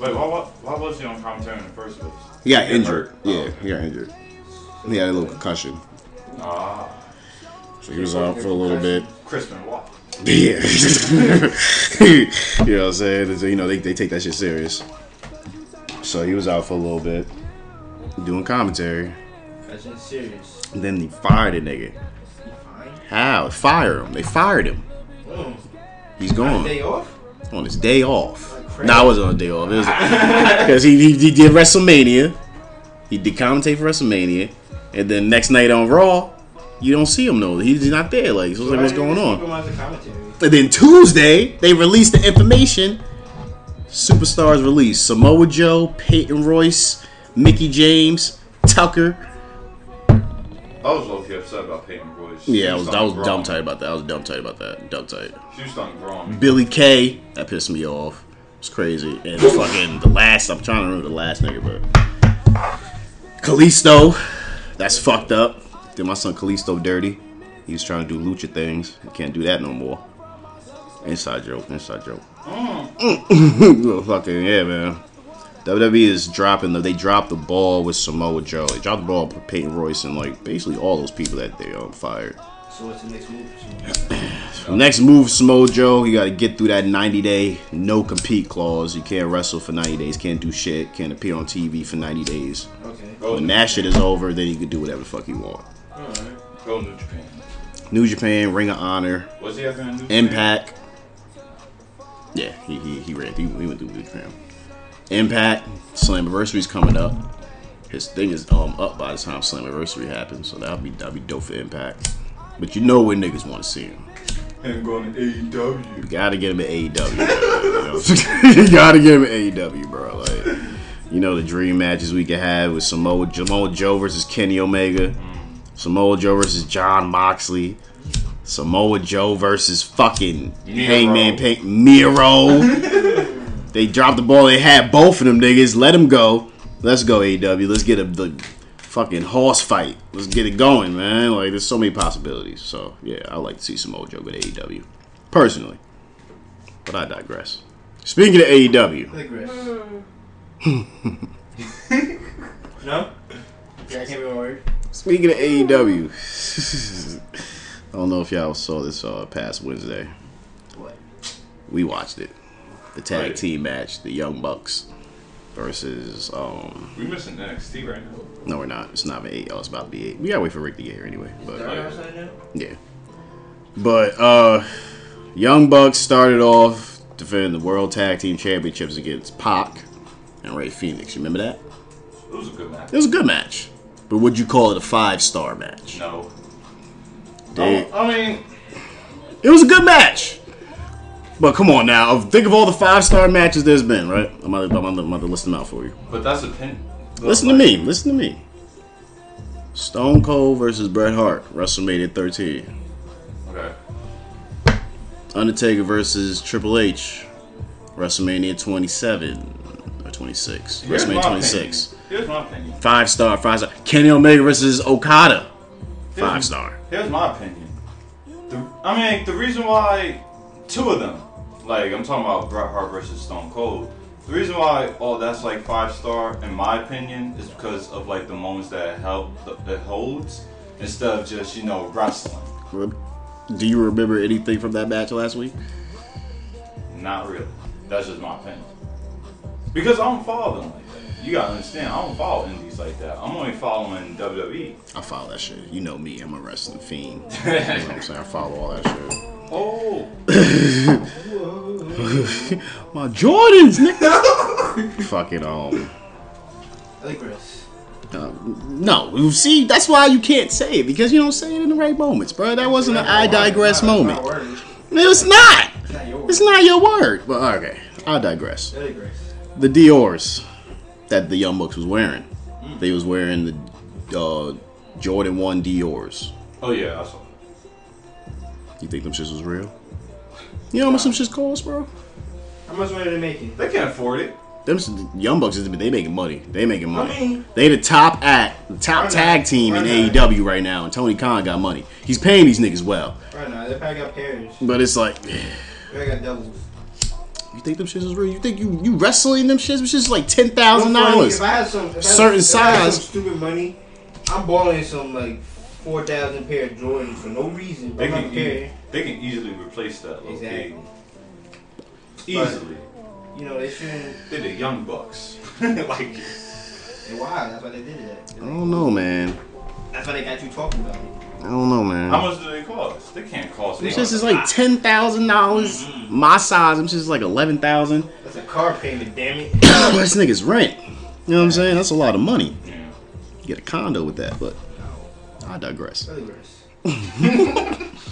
Wait, why, why, was he on commentary in the first place? He got He injured. Yeah, he got injured. He had a little concussion, Ah, so he was out for a little bit. Crispin Walk. Yeah. you know what I'm saying? So, you know, they, they take that shit serious. So he was out for a little bit, doing commentary. That's serious. And then he fired a nigga. How? Fire him. They fired him. He's gone. Day off. On his day off. crazy. Nah, I wasn't on a day off. It because he, he, he did WrestleMania. He did commentate for WrestleMania. And then next night on Raw, you don't see him though. He's not there. Like, so it's like, what's going on? Keep him as a commentary. And then Tuesday, they released the information. Superstars released Samoa Joe, Peyton Royce, Mickie James, Tucker. I was low key upset about Peyton Royce. Yeah, I was, I was dumb tight about that. I was dumb tight about that. Dumb tight. She was stunk Braun. Billie Kay, that pissed me off. It's crazy. And fucking the last, I'm trying to remember the last nigga, but Kalisto, that's fucked up. Did my son Kalisto dirty? He was trying to do lucha things. He can't do that no more. Inside joke, inside joke. Well, fucking yeah, man. WWE is dropping the. They dropped the ball with Samoa Joe. They dropped the ball with Peyton Royce and like basically all those people that they um, fired. So what's the next move? Next move, Samoa Joe. You got to get through that 90 day no compete clause. You can't wrestle for 90 days. Can't do shit. Can't appear on TV for 90 days. Okay. When that shit is over, then you can do whatever the fuck you want. Alright. Go New Japan. New Japan, Ring of Honor, Was he ever in New Japan? Impact. Yeah, he he, he ran. He, he went through New Japan. Impact Slammiversary's coming up. His thing is um up by the time Slammiversary happens, so that'll be that'll be dope for Impact. But you know where niggas want to see him. And going to AEW. You gotta get him at AEW. bro, you, know? you gotta get him at AEW, bro. Like, you know the dream matches we could have with Samoa, Samoa Joe versus Kenny Omega, Samoa Joe versus Jon Moxley, Samoa Joe versus fucking Miro. Hangman Pink Miro. they dropped the ball. They had both of them niggas. Let them go. Let's go AEW. Let's get a the fucking horse fight. Let's get it going, man. Like there's so many possibilities. So yeah, I like to see Samoa Joe go to AEW personally. But I digress. Speaking of AEW, Digress. Hmm. no? Yeah, I can't be worried. Speaking of AEW, I don't know if y'all saw this uh, past Wednesday. What? We watched it. The tag Right. team match, the Young Bucks versus um. We missing NXT right now. No, we're not. It's not even eight. Oh, it's about to be eight. We gotta wait for Rick to get here anyway. But Third yeah. But uh, Young Bucks started off defending the World Tag Team Championships against Pac and Rey Fénix. You remember that? It was a good match. It was a good match. But would you call it a five star match? No. They- Oh, I mean, It was a good match. But come on now, think of all the five star matches there's been, right? I'm about, to, I'm about to- I'm about to list them out for you. but that's a pin. Listen to me. Listen to me. Stone Cold versus Bret Hart, WrestleMania 13. Okay. Undertaker versus Triple H, WrestleMania 27 or 26. Here's WrestleMania opinion. 26. Here's my opinion. Five star, five star. Kenny Omega versus Okada, five Here's- star. Here's my opinion. The, I mean, the reason why two of them, like I'm talking about Bret Hart versus Stone Cold. The reason why all that's like five star, in my opinion, is because of like the moments that it help it holds instead of just you know wrestling. Do you remember anything from that match last week? Not really. That's just my opinion. Because I don't follow them like that. You gotta understand, I don't follow indies like that. I'm only following. WWE. I follow that shit. You know me, I'm a wrestling fiend. you know what I'm saying? I follow all that shit. Oh, My Jordans, nigga. Fucking um. I like Chris. Uh, no, you see, that's why you can't say it because you don't say it in the right moments, bro. That wasn't an I digress moment. Not word. It's not. It's not your word. It's not your word. But okay, I digress. I like Chris. The Dior's that the Young Bucks was wearing, they was wearing the uh, Jordan One Dior's. oh yeah, I saw. You think them shits was real? You know how much some shits cost, bro? How much money did they make it? They can't afford it. Them Young Bucks is they making money. They making money. mean- they the top act, the top Right tag now. team in Right AEW right now, and Tony Khan got money. He's paying these niggas well, Right now, they probably got pairs. but it's like, They probably got doubles. You think them shits is real? You think you you wrestling them shits? Which is like ten thousand dollars. If I had some if I had- Certain if I had size. some stupid money, I'm balling some like four thousand pair of Jordans for no reason. They can, e- they can easily replace that. Low Exactly. key. Easily. You know they shouldn't. They're the young bucks. like, They why? That's why they did it. I don't know, man. That's why they got you talking about it. I don't know, man. how much do they cost? They can't cost Them me. shits is like ten thousand dollars. Mm-hmm. My size, them shits is like eleven thousand. That's a car payment, damn it. this nigga's rent. You know what I'm saying? That's a lot of money. Yeah. You get a condo with that, but I digress. Really worse.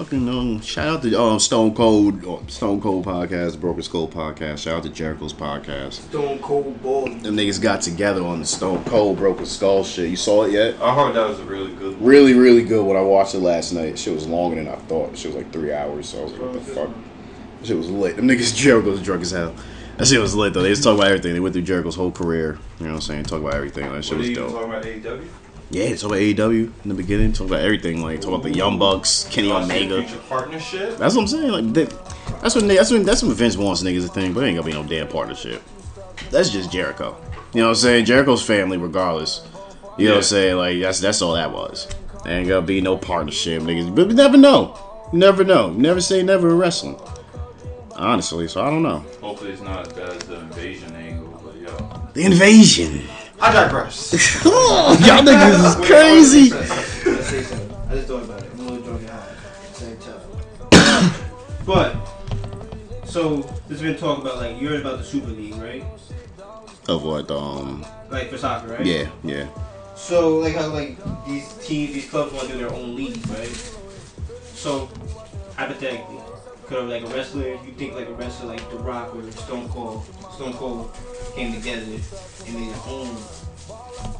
Fucking um, shout out to um, Stone Cold, uh, Stone Cold podcast, Broken Skull podcast. Shout out to Jericho's podcast. Stone Cold Ball. Them niggas got together on the Stone Cold Broken Skull shit. You saw it yet? I heard that was a really good one. Really, really good. When I watched it last night, shit was longer than I thought. Shit was like three hours. So I was like, what the fuck? Shit was lit. Them niggas Jericho's drunk as hell. That shit was lit though. They just talk about everything. They went through Jericho's whole career. You know what I'm saying? Talk about everything. That shit What was you dope. talking about AEW? Yeah, talk about AEW in the beginning. Talk about everything. Like talk about the Young Bucks, Kenny Omega. Partnership? That's what I'm saying. Like that, that's what that's what that's what Vince wants niggas to think. But it ain't gonna be no damn partnership. That's just Jericho. You know what I'm saying? Jericho's family, regardless. You know what I'm saying? Like that's that's all that was. There ain't gonna be no partnership, niggas. But we never know. You never know. You never say never in wrestling. Honestly, so I don't know. Hopefully it's not as bad as the invasion angle, but yo. The invasion. I digress. Y'all niggas is crazy. Let's say something. I just thought about it. I'm a little drunk and high. Same tough. but so there's been talk about like you heard about the Super League, right? Of what? Um. Like for soccer, right? Yeah. Yeah. So like how like these teams, these clubs want to do their own league, right? So hypothetically, could like a wrestler, you think like a wrestler like The Rock or Stone Cold, Stone Cold came together and made their own.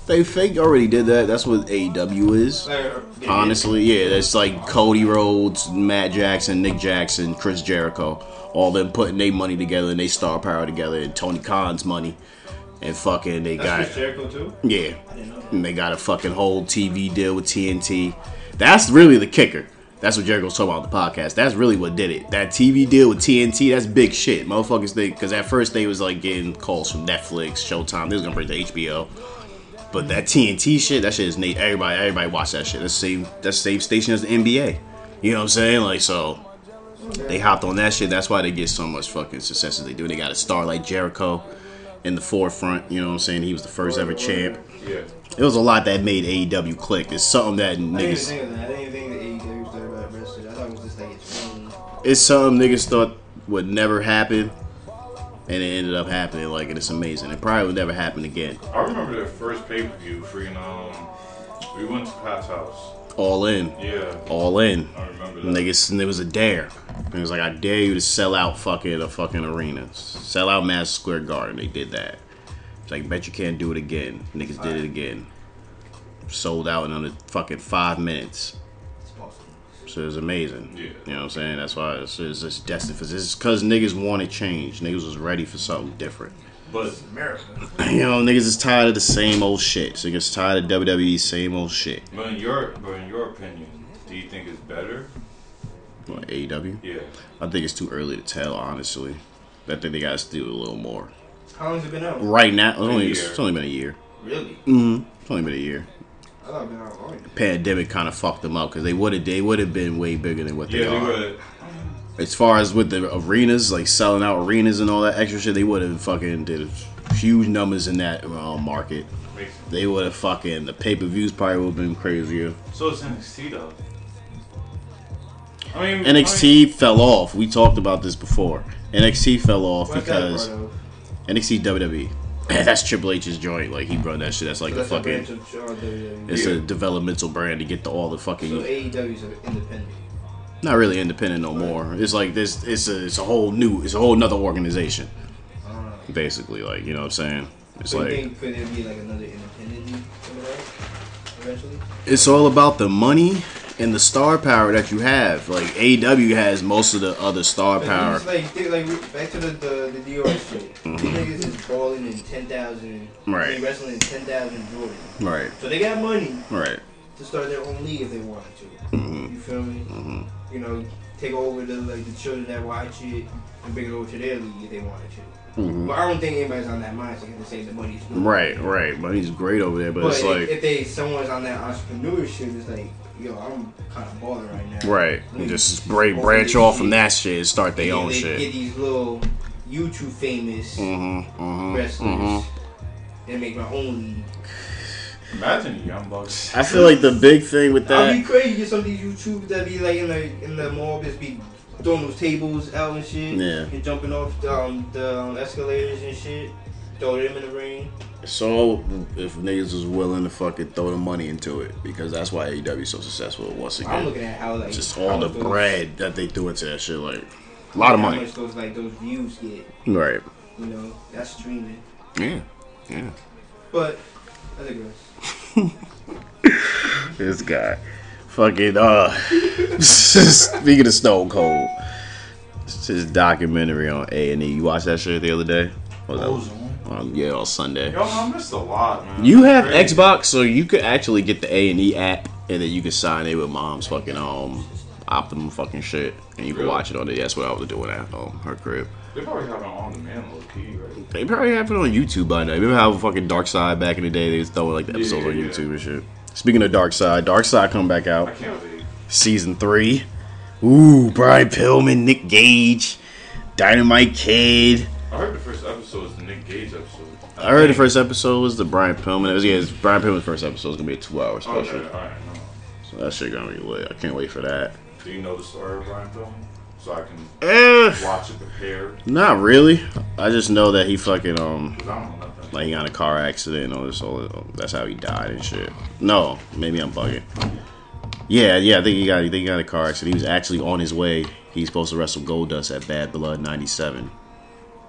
They fake already did that. That's what AEW is. Honestly, yeah, that's like Cody Rhodes, Matt Jackson, Nick Jackson, Chris Jericho, all them putting their money together and they star power together, and Tony Khan's money, and fucking they That's got Chris Jericho too. yeah, I didn't know. That. and they got a fucking whole TV deal with TNT. That's really the kicker. That's what Jericho's talking about on the podcast. That's really what did it. That TV deal with TNT, that's big shit. Motherfuckers think because at first they was like getting calls from Netflix, Showtime. They was gonna bring it to HBO. But that TNT shit, that shit is neat. Everybody, everybody watch that shit. That's the same. That's the same station as the NBA. You know what I'm saying? Like so, they hopped on that shit. That's why they get so much fucking success as they do. They got a star like Jericho. in the forefront. You know what I'm saying? He was the first ever champ. Yeah. It was a lot that made AEW click. It's something that I didn't even niggas. It's something niggas thought would never happen, and it ended up happening. Like, and it's amazing. It probably would never happen again. I remember their first pay per view. Freaking um, we went to Pat's house. All in. Yeah. All in. I remember that. Niggas, and it was a dare. It was like, I dare you to sell out fucking a fucking arena. Sell out Madison Square Garden. They did that. It's like, bet you can't do it again. Niggas did it again. Sold out in under fucking five minutes. It's possible. So it was amazing. Yeah. You know what I'm saying? That's why it's, it's, it's destined for this. It's because niggas wanted change. Niggas was ready for something different. But America. You know, niggas is tired of the same old shit. So niggas tired of WWE same old shit. but in your but in your opinion, do you think it's better? What, AEW? Yeah. I think it's too early to tell, honestly. I think they got to do a little more. How long's it been out? Right now, it's only, it's only been a year. Really? Mm-hmm. It's only been a year. Pandemic kind of fucked them up because they would have they would have been way bigger than what they Yeah, are. would. As far as with the arenas, like selling out arenas and all that extra shit, they would have fucking did huge numbers in that uh, market. They would have fucking the pay per views probably would have been crazier. So it's NXT though. I mean NXT fell off. We talked about this before. NXT fell off because of? NXT WWE. That's Triple H's joint. Like he run that shit. That's like So a that's fucking. branch of WWE. It's a developmental brand to get the, all the fucking. So AEW's independent. not really independent no more. It's like this. It's a. It's a whole new. It's a whole nother organization. Basically, like you know what I'm saying. It's so like you think could there be like another independent league coming out eventually? it's all about the money and the star power that you have. Like AEW has most of the other star power. Like, like back to the the, the Dior shit. These niggas is balling in ten thousand. Mm-hmm. Right. They wrestling in ten thousand Jordan. Right. So they got money Right. to start their own league if they wanted to. Mhm. You feel me? Mhm. You know, take over the like the children that watch it and bring it over to their league if they wanted to. Mhm. But I don't think anybody's on that mindset to say the money's good. Right. Right. Money's great over there, but, But, it's if, like. if they someone's on that entrepreneurship, it's like, yo, I'm kind of balling right now. Right. Let me Just break, branch off from that shit and start their own they shit. Get these little YouTube famous Mm-hmm. Mm-hmm. wrestlers mhm. and make my own league. Imagine the Young Bucks. I feel like the big thing with that. I'd be that. crazy get some of these YouTubers that be like in the in the mall just be throwing those tables out and shit. Yeah. And jumping off the, um, the um, escalators and shit. Throw them in the ring. So if niggas was willing to fucking throw the money into it, because that's why AEW is so successful once again. I'm looking at how like Just all the those- bread that they threw into that shit, like a lot of how money. much those like those views get. Right. You know, that's streaming. Yeah. Yeah. But I digress. This guy. Fucking uh speaking of Stone Cold. It's his documentary on A and E. You watched that shit the other day? Was that? Um, yeah, on Sunday. Yo, I missed a lot, man. You have Crazy. Xbox, so you could actually get the A and E app, and then you can sign in with mom's fucking um Optimum fucking shit, and you can Really? watch it on there. That's what I was doing at um her crib. They probably have it on demand low key, right? They probably have it on YouTube by now. Remember how fucking Dark Side back in the day? They was throwing like the episodes Yeah, on yeah. YouTube and shit. Speaking of Dark Side, Dark Side come back I out can't wait. season three. Ooh, Brian Pillman, Nick Gage, Dynamite Kid. I heard the first episode was the Nick Gage episode. I heard the first episode was the Brian Pillman. It was yeah, it's Brian Pillman's first episode. It's gonna be a two-hour special. Okay, no. So that shit gonna be lit. I can't wait for that. Do you know the story of Brian Pillman? So I can Eh, watch it prepared. not really. I just know that he fucking um Because I don't know nothing. like he got in a car accident and all this. All that's how he died and shit. No, maybe I'm bugging. Yeah, yeah. I think he got. I think he got in a car accident. He was actually on his way. He's supposed to wrestle Goldust at Bad Blood '97,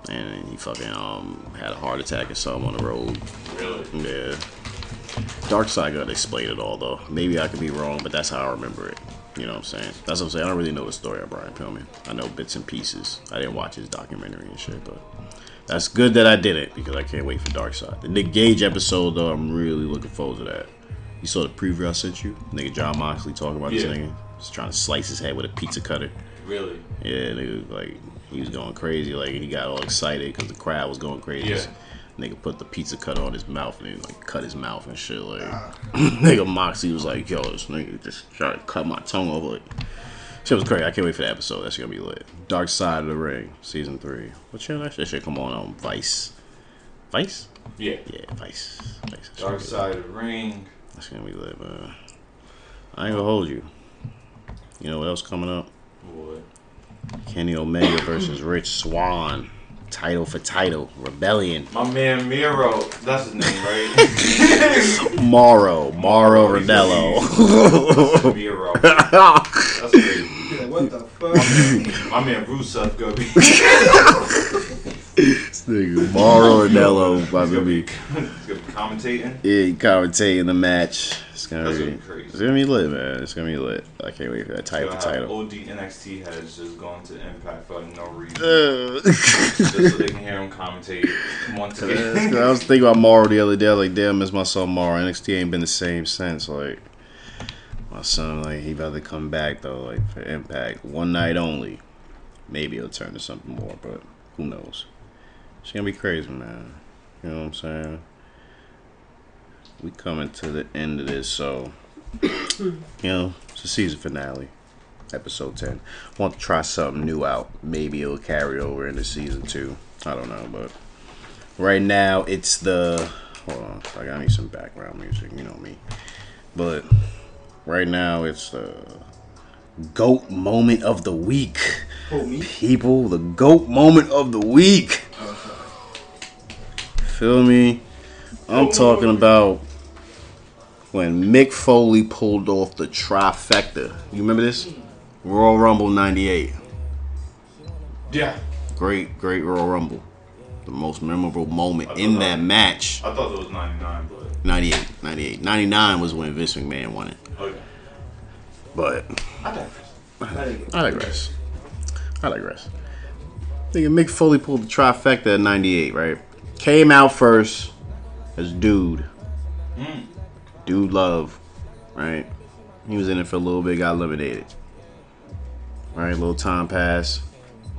and he fucking um had a heart attack or something on the road. Really? Yeah. Dark Side gotta explain it all though. Maybe I could be wrong, but that's how I remember it. You know what I'm saying? That's what I'm saying. I don't really know the story of Brian Pillman. I know bits and pieces. I didn't watch his documentary and shit, but that's good that I did it because I can't wait for Dark Side. The Nick Gage episode though, I'm really looking forward to that. You saw the preview I sent you? Nigga Jon Moxley talking about this Yeah. nigga. Just trying to slice his head with a pizza cutter. Really? Yeah, nigga, like he was going crazy. Like he got all excited because the crowd was going crazy. Yeah. Nigga put the pizza cutter on his mouth and he like cut his mouth and shit. Like nigga Moxie was like, yo, this nigga just trying to cut my tongue over. Like, shit was crazy. I can't wait for the episode. That's gonna be lit. Dark Side of the Ring, season three. What channel that shit? That shit come on on Vice. Vice. Yeah. Yeah, Vice. Vice. Dark Side of the Ring. That's gonna be lit, man. I ain't gonna hold you. You know what else coming up? What? Kenny Omega versus Rich Swann. Title for title. Rebellion. My man Miro. That's his name, right? Morrow. Morrow Rodello. Miro. That's crazy. Like, what the fuck? My man Rusev gonna be. This nigga, Morrow Rodello about He's to gonna be. be, he's gonna be commentating. Yeah, he commentating the match. It's gonna That's be. gonna be crazy. It's gonna be lit, man. It's gonna be lit. I can't wait for that title Gonna title. OD NXT has just gone to Impact for no reason. Uh, just so they can hear him commentate once again. I was thinking about Morrow the other day. I was like, damn, miss my son Morrow. NXT ain't been the same since. Like, my son, like, he about to come back, though, like, for Impact. One night only. Maybe it'll turn to something more, but who knows? It's gonna be crazy, man. You know what I'm saying? We coming to the end of this, so, you know, it's a season finale. Episode 10. Want to try something new out. Maybe it'll carry over into season 2. I don't know, but right now it's the hold on like i need some background music you know me but right now it's the goat moment of the week me? people the goat moment of the week feel me i'm talking about when mick foley pulled off the trifecta you remember this royal rumble 98 yeah. great great royal rumble the most memorable moment in that match I thought it was 99, but 98, 98. 99 was when Vince McMahon won it. Oh, okay. But I digress. I digress. I digress. Nigga, Mick Foley pulled the trifecta at 98, right? Came out first as Dude. Mm. Dude Love, right? He was in it for a little bit, got eliminated. Right, little time passed.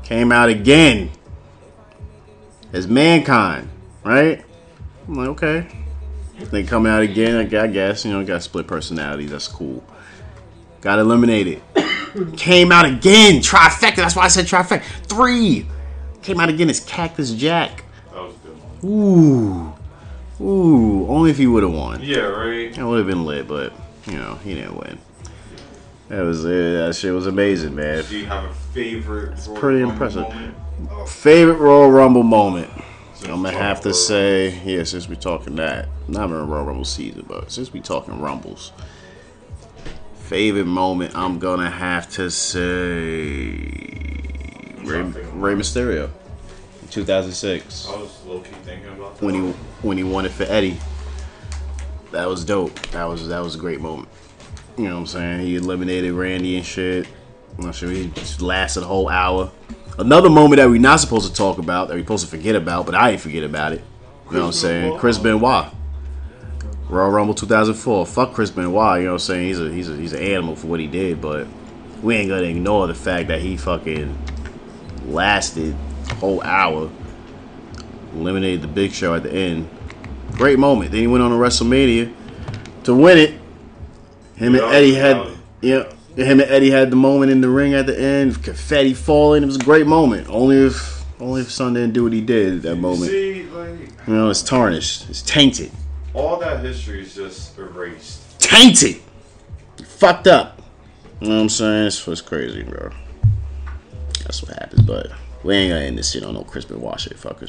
Came out again as Mankind, right? I'm like, okay. They come out again, I gu- I guess, you know, got split personalities, that's cool. Got eliminated. Came out again, trifecta. That's why I said trifecta. Three. Came out again as Cactus Jack. That was a good one. Ooh. Ooh. Only if he would have won. Yeah, right. That would have been lit, but, you know, he didn't win. That was uh, that shit was amazing, man. Do you have a favorite? It's pretty impressive. Favorite Royal Rumble moment. I'm gonna have to say, yeah, since we're talking that, not in Royal Rumble season, but since we're talking Rumbles, favorite moment, I'm gonna have to say Rey, Rey Mysterio, 2006, I was low key thinking about that. when he when he won it for Eddie. That was dope. That was that was a great moment. You know what I'm saying? He eliminated Randy and shit. I'm not sure he just lasted a whole hour. Another moment that we're not supposed to talk about, that we're supposed to forget about, but I ain't forget about it. You know what I'm saying? Chris Benoit. Royal Rumble 2004. Fuck Chris Benoit. You know what I'm saying? He's a he's a he's an animal for what he did, but we ain't gonna ignore the fact that he fucking lasted a whole hour, eliminated the Big Show at the end. Great moment. Then he went on to WrestleMania to win it. Him and Eddie had yeah. Him and Eddie had the moment in the ring at the end, confetti falling. It was a great moment. Only if only if Son didn't do what he did at that moment. See, like You know, it's tarnished. It's tainted. all that history is just erased. Tainted. You fucked up. You know what I'm saying? It's, it's crazy, bro. That's what happens, but we ain't gonna end this shit on no Chris Benoit shit. Fuck.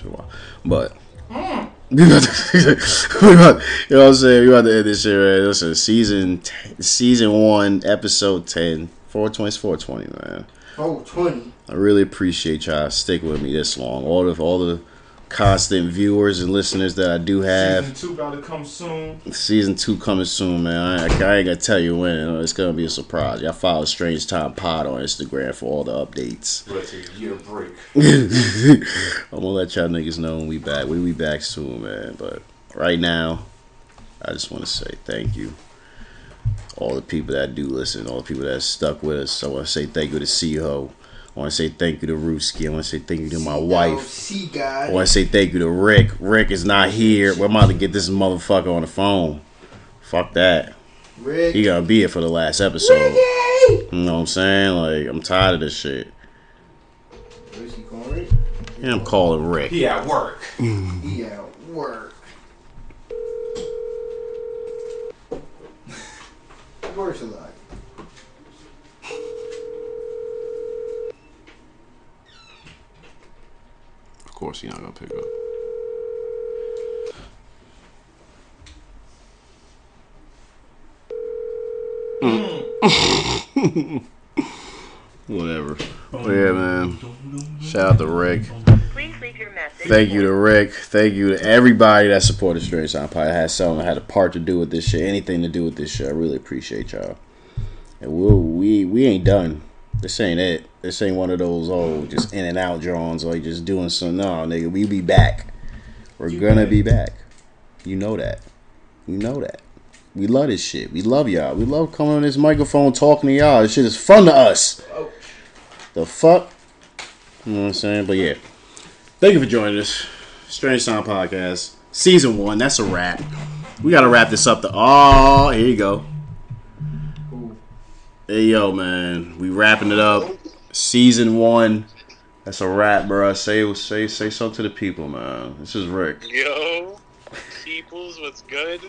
But mm. we about, you know what I'm saying? We about to end this shit, right? Listen, season t- season one, episode 10, 420, 420, man. Oh, 20. I really appreciate y'all sticking with me this long. All the all the constant viewers and listeners that I do have. Season two about to come soon. Season two coming soon, man. I, I ain't gonna tell you when. Uh, it's gonna be a surprise. Y'all follow Strange Time Pod on Instagram for all the updates. Let's take a year break. I'm gonna let y'all niggas know when we back. We be back soon, man. But right now, I just want to say thank you. All the people that do listen, all the people that stuck with us. I want to say thank you to C-Ho. I want to say thank you to Rooski. I want to say thank you to my wife. See, I want to say thank you to Rick. Rick is not here. We're about to get this motherfucker on the phone. Fuck that. Rick. He gonna be here for the last episode. You know what I'm saying? Like, I'm tired of this shit. Where's he calling Rick? And I'm calling Rick. He at work. He out. Word. Works a lot. Of course, he's not gonna pick up. Whatever. But yeah, man. Shout out to Rick. Please leave your message. Thank you to Rick. Thank you to everybody that supported Straight Sound Pie. Had something had a part to do with this shit. Anything to do with this shit. I really appreciate y'all. And we we we ain't done. This ain't it. This ain't one of those old just in and out drawings like just doing some. No, nigga, we be back. We're gonna be back. You know that. You know that. We love this shit. We love y'all. We love coming on this microphone talking to y'all. This shit is fun to us. The fuck? You know what I'm saying? But yeah. Thank you for joining us. Strange Sound Podcast. Season one. That's a wrap. We gotta wrap this up. The oh, here you go. Hey yo, man. We wrapping it up. Season one. That's a wrap, bro. Say say say something to the people, man. This is Rick. Yo, peoples, what's good?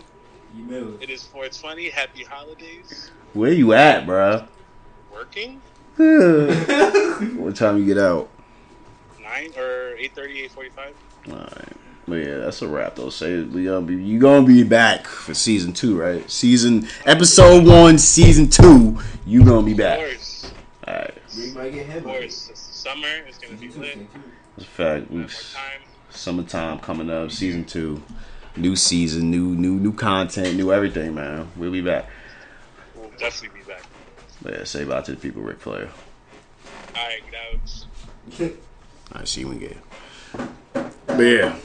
You. It is 420. Happy holidays. Where you at, bro? Working? what time you get out? 9 or 8.30, 8.45? Alright. But yeah, that's a wrap though. Say we gonna be you gonna be back for season two, right? Season episode one, season two, you gonna be Of back. course. Alright. We might get Of course. It's summer. It's going to be lit. That's a fact. We, More time. summertime coming up, season two. New season, new new new content, new everything, man. We'll be back. We'll definitely be back. But yeah, say bye to the people, Rick Flair. All right, now I see you when you get. But yeah,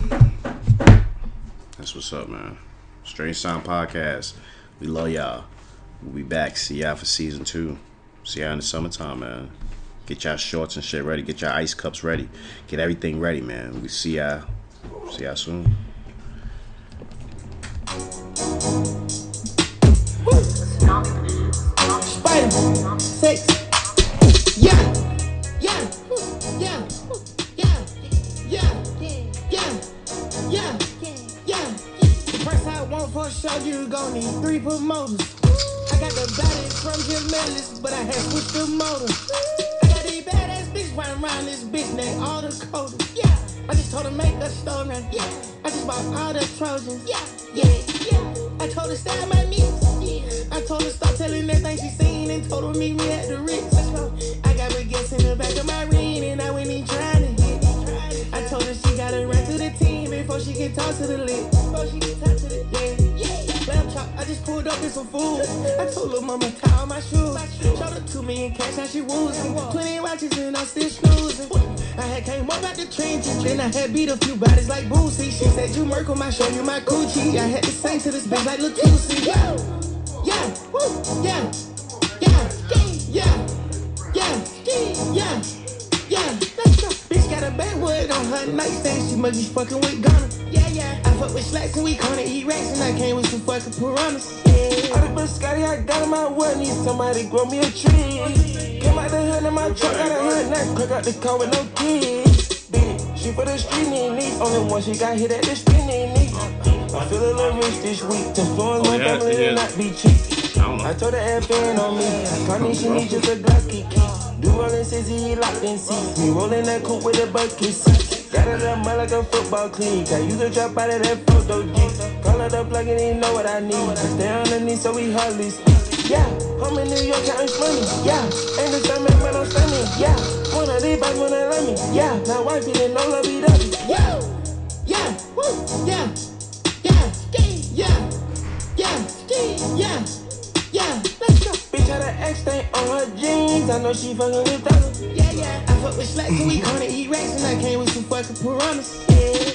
that's what's up, man. Strange Sound Podcast. We love y'all. We'll be back. See y'all for season two. See y'all in the summertime, man. Get y'all shorts and shit ready. Get y'all ice cups ready. Get everything ready, man. We see y'all. See y'all soon. Six. Yeah, want for show, you gon' need three promoters. I got the body from Jim Ellis, but I had switched the motor. I got these badass bitch running around this bitch named all the coders. Yeah, I just told her make a story. Yeah, I just bought all the Trojans. Yeah, yeah, yeah. I told her style my mix. I told her stop telling everything she seen and told her meet me at the Ritz. I got baguettes in the back of my ring and I went in trying to hit. I told her she gotta run to the team before she can talk to the lit. Before she can talk yeah. yeah. Lamb chop, I just pulled up in some food. I told her mama tie all my shoes. Showed her two million cash, now she woozing. Twenty watches and I'm still snoozing. I had came up out the trenches, then I had beat a few bodies like Boosie. She said you murk on my show, you my coochie. I had to sing to this bitch like Lil Tusi. Yeah, yeah, woo, yeah, yeah, yeah, yeah, yeah, yeah. Let's. Bitch got a backwood on her nightstand. She must be fucking with Ghana. Yeah. I fuck with slacks and we gonna eat rats and I came with some fucking piranhas. Yeah. All the biscotti I got in my wood need somebody grow me a tree. Came out the hood in my truck, got a hood now crack out the car with no keys. Beat it. She for the street need neat. Only one she got hit at the street need neat. I feel a little rich this week. To influence my oh, yeah, family and not be cheap. I told her FN on me. Connie, she need just a Glocky key. Do rolling since he locked in seats. Me rolling that coupe with a bucket seat. Got it up mud like a football cleat. I use a drop out of that photo G. Call it up plug and he know what I need. I stay underneath so we hardly speak. Yeah, home in New York counting money. Yeah, ain't the same man I'm standing. Yeah, wanna these boys wanna let me. Yeah, now wife didn't know love be done. Yeah, yeah, woo, yeah, Bitch had an X stain on her jeans. I know she fucking with dollars. Yeah, yeah. I fuck with slacks and we gonna eat rats and I came with some fucking piranhas. Yeah.